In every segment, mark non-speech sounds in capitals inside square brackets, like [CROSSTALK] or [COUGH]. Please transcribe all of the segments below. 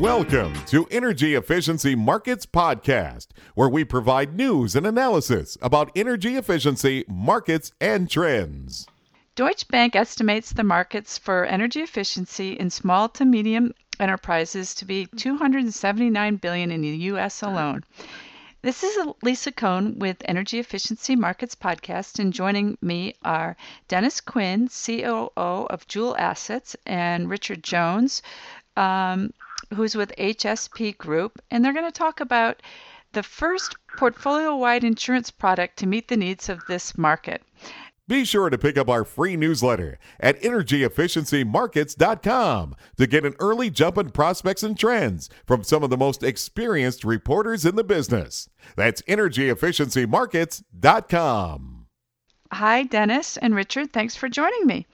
Welcome to Energy Efficiency Markets Podcast, where we provide news and analysis about energy efficiency, markets, and trends. Deutsche Bank estimates the markets for energy efficiency in small to medium enterprises to be 279 billion in the US alone. This is Lisa Cohn with Energy Efficiency Markets Podcast, and joining me are Dennis Quinn, COO of Joule Assets, and Richard Jones, um, who's with HSB Group, and they're going to talk about the first portfolio wide insurance product to meet the needs of this market. Be sure to pick up our free newsletter at energyefficiencymarkets.com to get an early jump on prospects and trends from some of the most experienced reporters in the business. That's energyefficiencymarkets.com. Hi, Dennis and Richard. Thanks for joining me.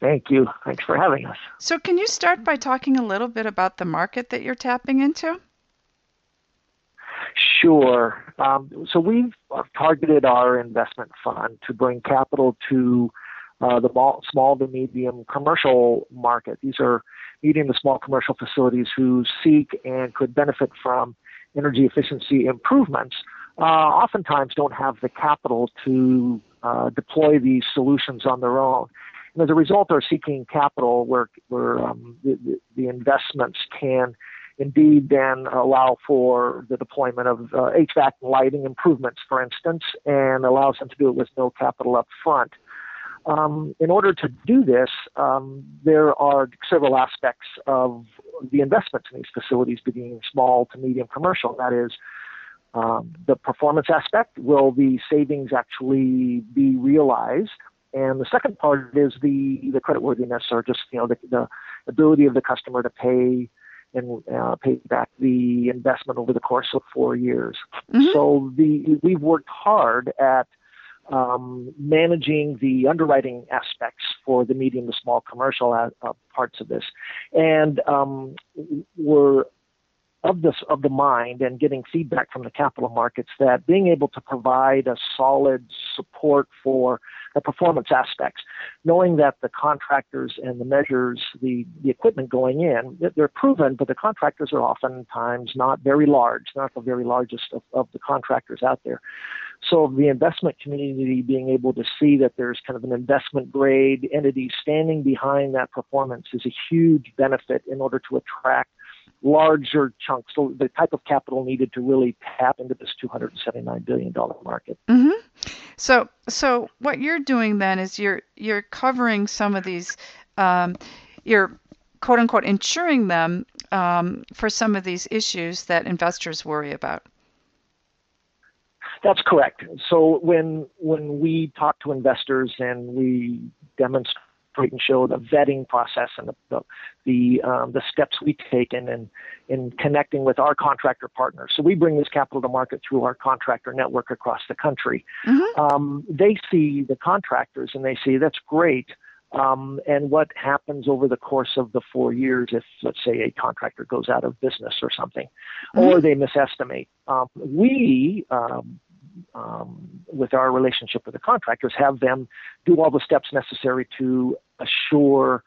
Thank you. Thanks for having us. So, can you start by talking a little bit about the market that you're tapping into? Sure. Um, so we've targeted our investment fund to bring capital to uh, the small to medium commercial market. These are medium to small commercial facilities who seek and could benefit from energy efficiency improvements. Uh, oftentimes don't have the capital to uh, deploy these solutions on their own. And as a result, are seeking capital where, where um, the, the investments can indeed then allow for the deployment of uh, HVAC lighting improvements, for instance, and allows them to do it with no capital up front. Um, in order to do this, um, there are several aspects of the investments in these facilities, being small to medium commercial. That is, um, the performance aspect. Will the savings actually be realized? And the second part is the the creditworthiness, or just you know the, the ability of the customer to pay and uh, pay back the investment over the course of four years. Mm-hmm. So the we've worked hard at um, managing the underwriting aspects for the medium to small commercial uh, uh parts of this, and um, we're of this of the mind and getting feedback from the capital markets that being able to provide a solid support for the performance aspects, knowing that the contractors and the measures, the, the equipment going in, they're proven, but the contractors are oftentimes not very large, not the very largest of, of the contractors out there. So the investment community being able to see that there's kind of an investment grade entity standing behind that performance is a huge benefit in order to attract larger chunks, so the type of capital needed to really tap into this 279 billion dollar market. Mm-hmm. So, so what you're doing then is you're you're covering some of these, um, you're quote unquote insuring them um, for some of these issues that investors worry about. That's correct. So when when we talk to investors and we demonstrate and show the vetting process and the the the, um, the steps we take in, in in connecting with our contractor partners. So we bring this capital to market through our contractor network across the country. Mm-hmm. Um, they see the contractors and they see that's great. Um, and what happens over the course of the four years if, let's say, a contractor goes out of business or something, mm-hmm. or they misestimate. Um, we um, um, with our relationship with the contractors, have them do all the steps necessary to assure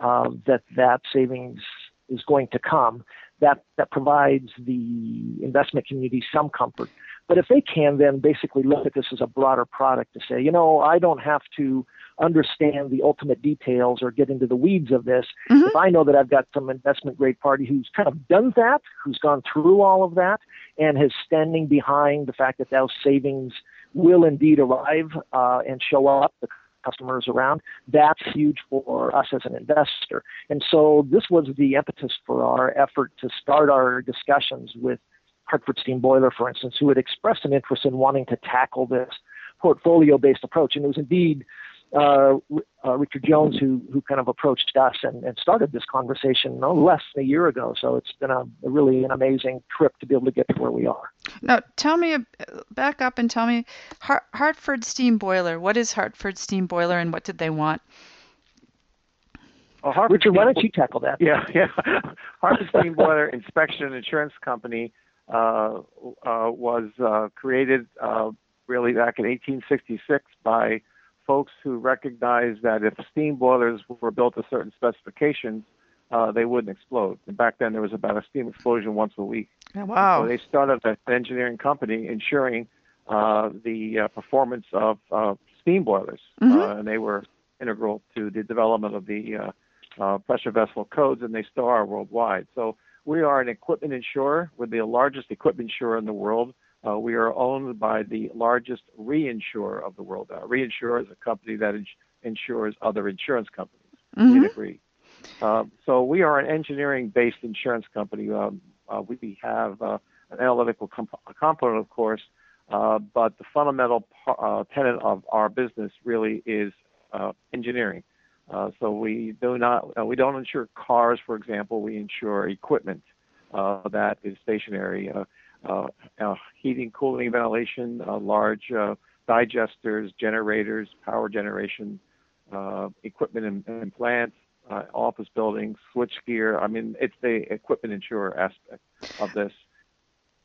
uh, that that savings is going to come. That that provides the investment community some comfort. But if they can, then basically look at this as a broader product to say, you know, I don't have to understand the ultimate details or get into the weeds of this. Mm-hmm. If I know that I've got some investment grade party who's kind of done that, who's gone through all of that, and is standing behind the fact that those savings will indeed arrive uh, and show up, the customers around, that's huge for us as an investor. And so this was the impetus for our effort to start our discussions with Hartford Steam Boiler, for instance, who had expressed an interest in wanting to tackle this portfolio based approach. And it was indeed uh, uh, Richard Jones who who kind of approached us and, and started this conversation no less than a year ago. So it's been a, a, really an amazing trip to be able to get to where we are. Now, tell me, back up and tell me, Hart- Hartford Steam Boiler. What is Hartford Steam Boiler, and what did they want? Well, Hartford Richard, why don't you tackle that? Yeah, [LAUGHS] yeah. Hartford Steam Boiler Inspection and Insurance Company uh, uh, was uh, created uh, really back in 1866 by folks who recognized that if steam boilers were built to certain specifications, uh, they wouldn't explode. And back then, there was about a steam explosion once a week. Oh, wow. So they started an engineering company ensuring uh, the uh, performance of uh, steam boilers, Mhm. uh, and they were integral to the development of the uh, uh, pressure vessel codes, and they still are worldwide. So we are an equipment insurer. We're the largest equipment insurer in the world. Uh, we are owned by the largest reinsurer of the world. Uh, reinsurer is a company that ins- insures other insurance companies. Mhm. You'd agree. Um, so we are an engineering-based insurance company. Um, uh, we have uh, an analytical comp- component, of course, uh, but the fundamental par- uh, tenet of our business really is uh, engineering. Uh, so we do not uh, we don't insure cars, for example. We insure equipment uh, that is stationary, uh, uh, uh, heating, cooling, ventilation, uh, large uh, digesters, generators, power generation, uh, equipment and, plants, uh, office buildings, switchgear. I mean, it's the equipment insurer aspect of this.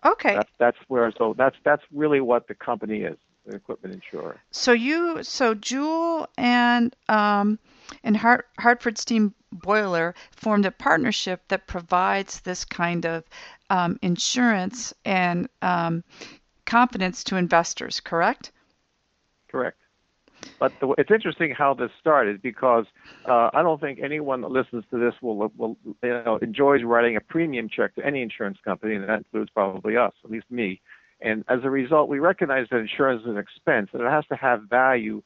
Okay. That's that's where so that's that's really what the company is, the equipment insurer. So you, so Joule and um, and Hart, Hartford Steam Boiler formed a partnership that provides this kind of um, insurance and um, confidence to investors. Correct? Correct. But the, it's interesting how this started because uh, I don't think anyone that listens to this will, will you know enjoys writing a premium check to any insurance company, and that includes probably us, at least me. And as a result, we recognize that insurance is an expense and it has to have value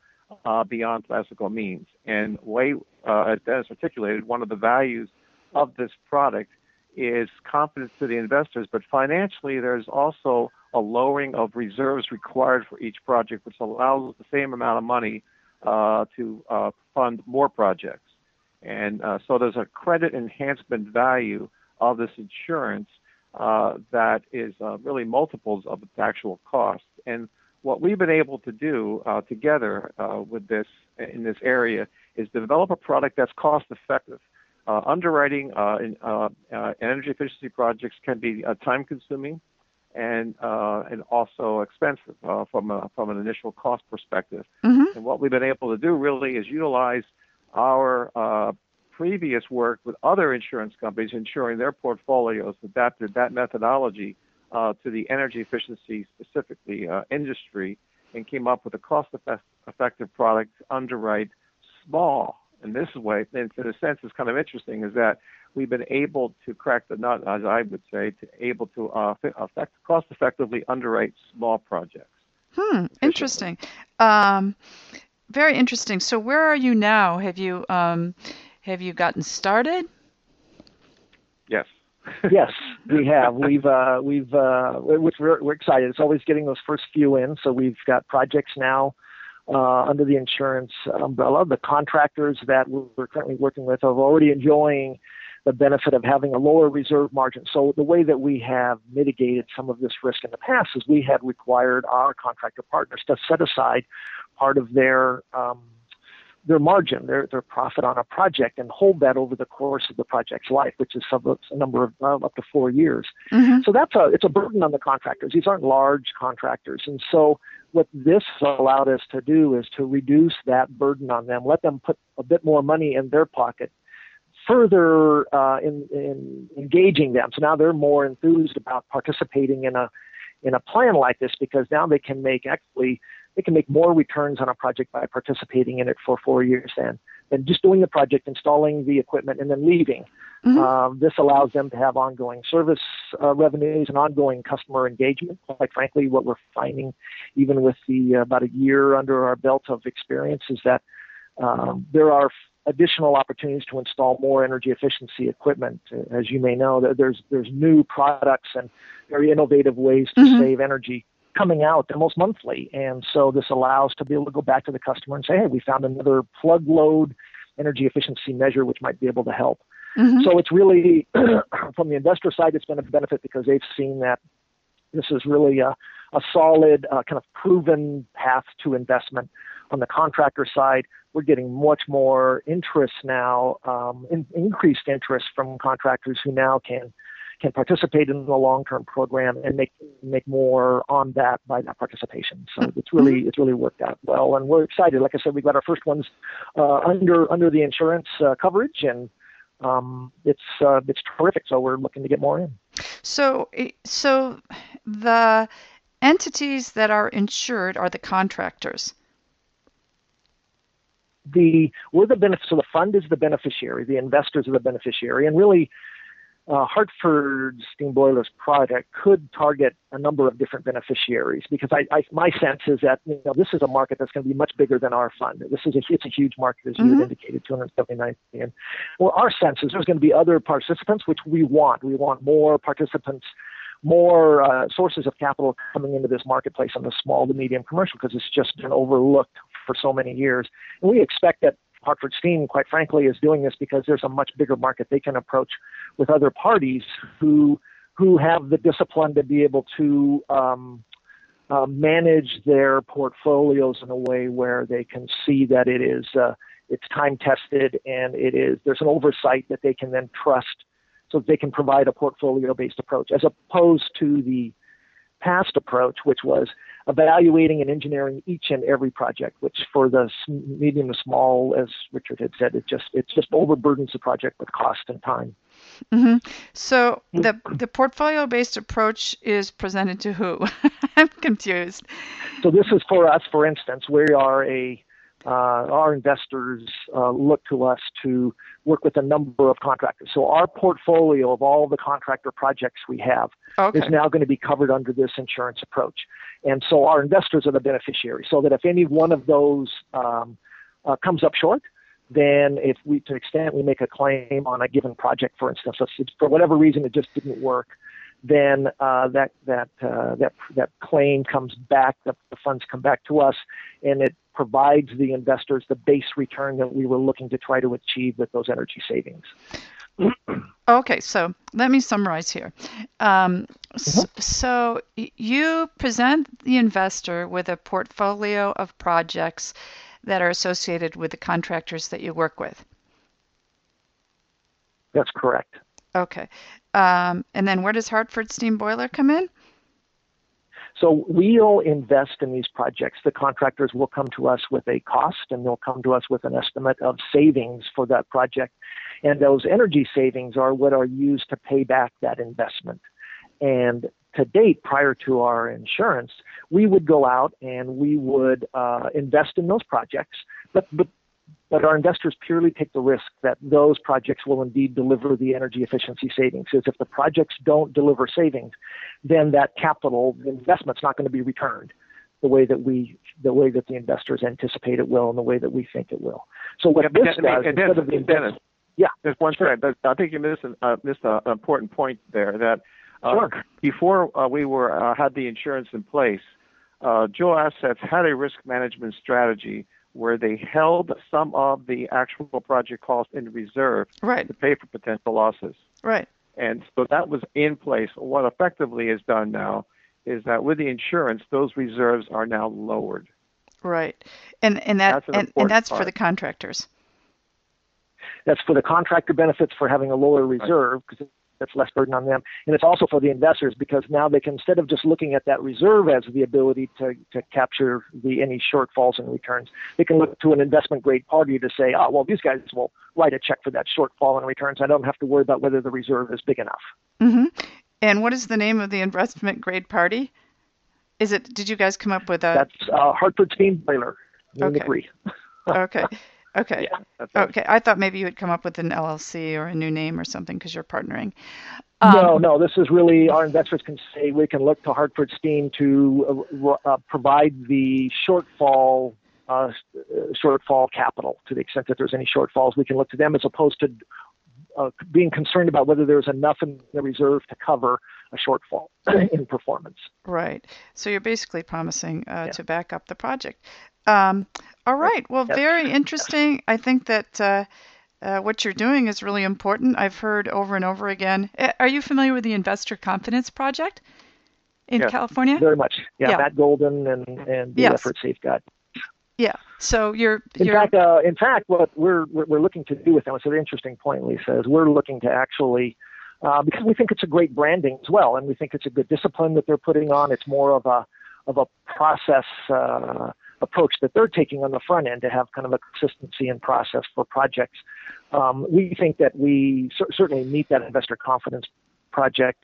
uh, beyond classical means. And way uh, as Dennis articulated, one of the values of this product is confidence to the investors, but financially, there's also a lowering of reserves required for each project, which allows the same amount of money uh, to uh, fund more projects. And uh, so there's a credit enhancement value of this insurance uh, that is uh, really multiples of its actual cost. And what we've been able to do uh, together with this in this area is develop a product that's cost effective. Uh, underwriting uh, in, uh, uh, energy efficiency projects can be uh, time consuming and uh, and also expensive uh, from a, from an initial cost perspective. Mm-hmm. And what we've been able to do really is utilize our uh, previous work with other insurance companies, ensuring their portfolios adapted that methodology uh, to the energy efficiency specifically uh, industry, and came up with a cost-effective product to underwrite small. And this way, in a sense, is kind of interesting, is that we've been able to crack the nut, as I would say, to able to uh, effect, cost-effectively underwrite small projects. Hmm. Interesting. Um, very interesting. So where are you now? Have you um, have you gotten started? Yes. [LAUGHS] yes, we have. We've uh, we've uh, we're, we're excited. It's always getting those first few in. So we've got projects now uh, under the insurance umbrella. The contractors that we're currently working with are already enjoying the benefit of having a lower reserve margin. So the way that we have mitigated some of this risk in the past is we had required our contractor partners to set aside part of their um, their margin, their their profit on a project, and hold that over the course of the project's life, which is some, a number of uh, up to four years. Mm-hmm. So that's a it's a burden on the contractors. These aren't large contractors, and so what this allowed us to do is to reduce that burden on them, let them put a bit more money in their pocket, further uh, in, in engaging them. So now they're more enthused about participating in a in a plan like this because now they can make actually they can make more returns on a project by participating in it for four years than than just doing the project, installing the equipment, and then leaving. Mhm. Um, this allows them to have ongoing service uh, revenues and ongoing customer engagement. Quite frankly, what we're finding, even with the uh, about a year under our belt of experience, is that um, there are additional opportunities to install more energy efficiency equipment. As you may know, there's there's new products and very innovative ways to Mhm. save energy coming out almost monthly, and so this allows to be able to go back to the customer and say, "Hey, we found another plug load energy efficiency measure which might be able to help." Mm-hmm. So it's really, [CLEARS THROAT] from the investor side, it's been a benefit because they've seen that this is really a, a solid, uh, kind of proven path to investment. On the contractor side, we're getting much more interest now, um, in, increased interest from contractors who now can can participate in the long-term program and make make more on that by that participation. So it's really it's really worked out well, and we're excited. Like I said, we got our first ones uh, under under the insurance uh, coverage, and um, it's uh, it's terrific. So we're looking to get more in. So so the entities that are insured are the contractors. The we're the benefit. So the fund is the beneficiary. The investors are the beneficiary, and really uh, Hartford steam boilers project could target a number of different beneficiaries because I, I, my sense is that you know this is a market that's going to be much bigger than our fund. This is a it's a huge market as you mm-hmm. indicated, 279 million. Well, our sense is there's going to be other participants which we want. We want more participants, more uh, sources of capital coming into this marketplace on the small to medium commercial because it's just been overlooked for so many years. And we expect that Hartford Steam, quite frankly, is doing this because there's a much bigger market they can approach with other parties who who have the discipline to be able to um, uh, manage their portfolios in a way where they can see that it is uh, it's time tested and it is there's an oversight that they can then trust so they can provide a portfolio based approach as opposed to the past approach which was evaluating and engineering each and every project, which for the medium to small, as Richard had said, it just it just overburdens the project with cost and time. Mm-hmm. So the the portfolio based approach is presented to who? [LAUGHS] I'm confused. So this is for us. For instance, we are a uh, our investors uh, look to us to work with a number of contractors. So our portfolio of all the contractor projects we have okay. is now going to be covered under this insurance approach. And so our investors are the beneficiaries. So that if any one of those um, uh, comes up short, then if we, to the extent we make a claim on a given project, for instance, for whatever reason it just didn't work, then uh, that that uh, that that claim comes back, the, the funds come back to us, and it provides the investors the base return that we were looking to try to achieve with those energy savings. Okay, so let me summarize here. Um, mm-hmm. so, so, you present the investor with a portfolio of projects that are associated with the contractors that you work with. That's correct. Okay. Um, and then where does Hartford Steam Boiler come in? So we'll invest in these projects. The contractors will come to us with a cost and they'll come to us with an estimate of savings for that project. And those energy savings are what are used to pay back that investment. And to date, prior to our insurance, we would go out and we would uh, invest in those projects, but, but but our investors purely take the risk that those projects will indeed deliver the energy efficiency savings. Because if the projects don't deliver savings, then that capital investment's not going to be returned the way that we, the way that the investors anticipate it will, and the way that we think it will. So what yeah, this does, instead of the Dennis, yeah, there's one sure. thing. I think you missed, uh, missed an important point there. That uh, sure. before uh, we were uh, had the insurance in place, uh, Joule Assets had a risk management strategy where they held some of the actual project cost in reserve right. to pay for potential losses. Right. And so that was in place. What effectively is done now is that with the insurance, those reserves are now lowered. Right. And and that that's and, and, that's part. for the contractors. That's for the contractor benefits for having a lower reserve because that's less burden on them. And it's also for the investors because now they can, instead of just looking at that reserve as the ability to, to capture the any shortfalls in returns, they can look to an investment grade party to say, oh, well, these guys will write a check for that shortfall in returns. I don't have to worry about whether the reserve is big enough. Mm-hmm. And what is the name of the investment grade party? Is it? Did you guys come up with a? That's uh, Hartford Steam Boiler. Okay. [LAUGHS] okay. Okay. Yeah, okay. I thought maybe you would come up with an LLC or a new name or something because you're partnering. Um, no, no. This is really our investors can say we can look to Hartford Steam to uh, uh, provide the shortfall uh, shortfall capital to the extent that there's any shortfalls. We can look to them as opposed to uh, being concerned about whether there's enough in the reserve to cover a shortfall [CLEARS THROAT] in performance. Right. So you're basically promising uh, yeah. to back up the project. Um, all right. Well, very interesting. I think that uh, uh, what you're doing is really important. I've heard over and over again. Are you familiar with the Investor Confidence Project in yes, California? Very much. Yeah, yeah. Matt Golden and and the yes. effort safeguard. Yeah. So you're. In you're... fact, uh, in fact, what we're we're looking to do with them. It's an interesting point, Lisa. Is we're looking to actually. Uh, because we think it's a great branding as well, and we think it's a good discipline that they're putting on. It's more of a of a process uh, approach that they're taking on the front end to have kind of a consistency in process for projects. Um, we think that we cer- certainly meet that investor confidence project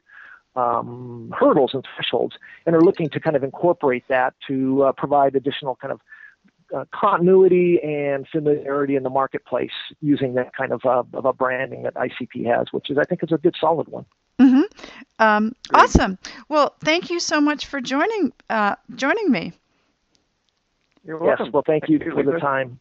um, hurdles and thresholds, and are looking to kind of incorporate that to uh, provide additional kind of uh, continuity and familiarity in the marketplace using that kind of, uh, of a branding that ICP has, which is I think is a good solid one. Mm-hmm. Um, awesome. Well, thank you so much for joining uh, joining me. You're welcome. Yes. Well, thank, thank you for the time.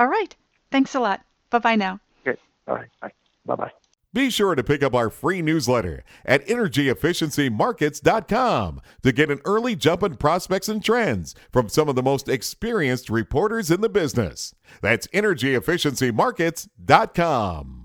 All right. Thanks a lot. Bye bye now. Okay. All right. Bye. Bye bye. Be sure to pick up our free newsletter at energyefficiencymarkets.com to get an early jump in prospects and trends from some of the most experienced reporters in the business. That's energyefficiencymarkets.com.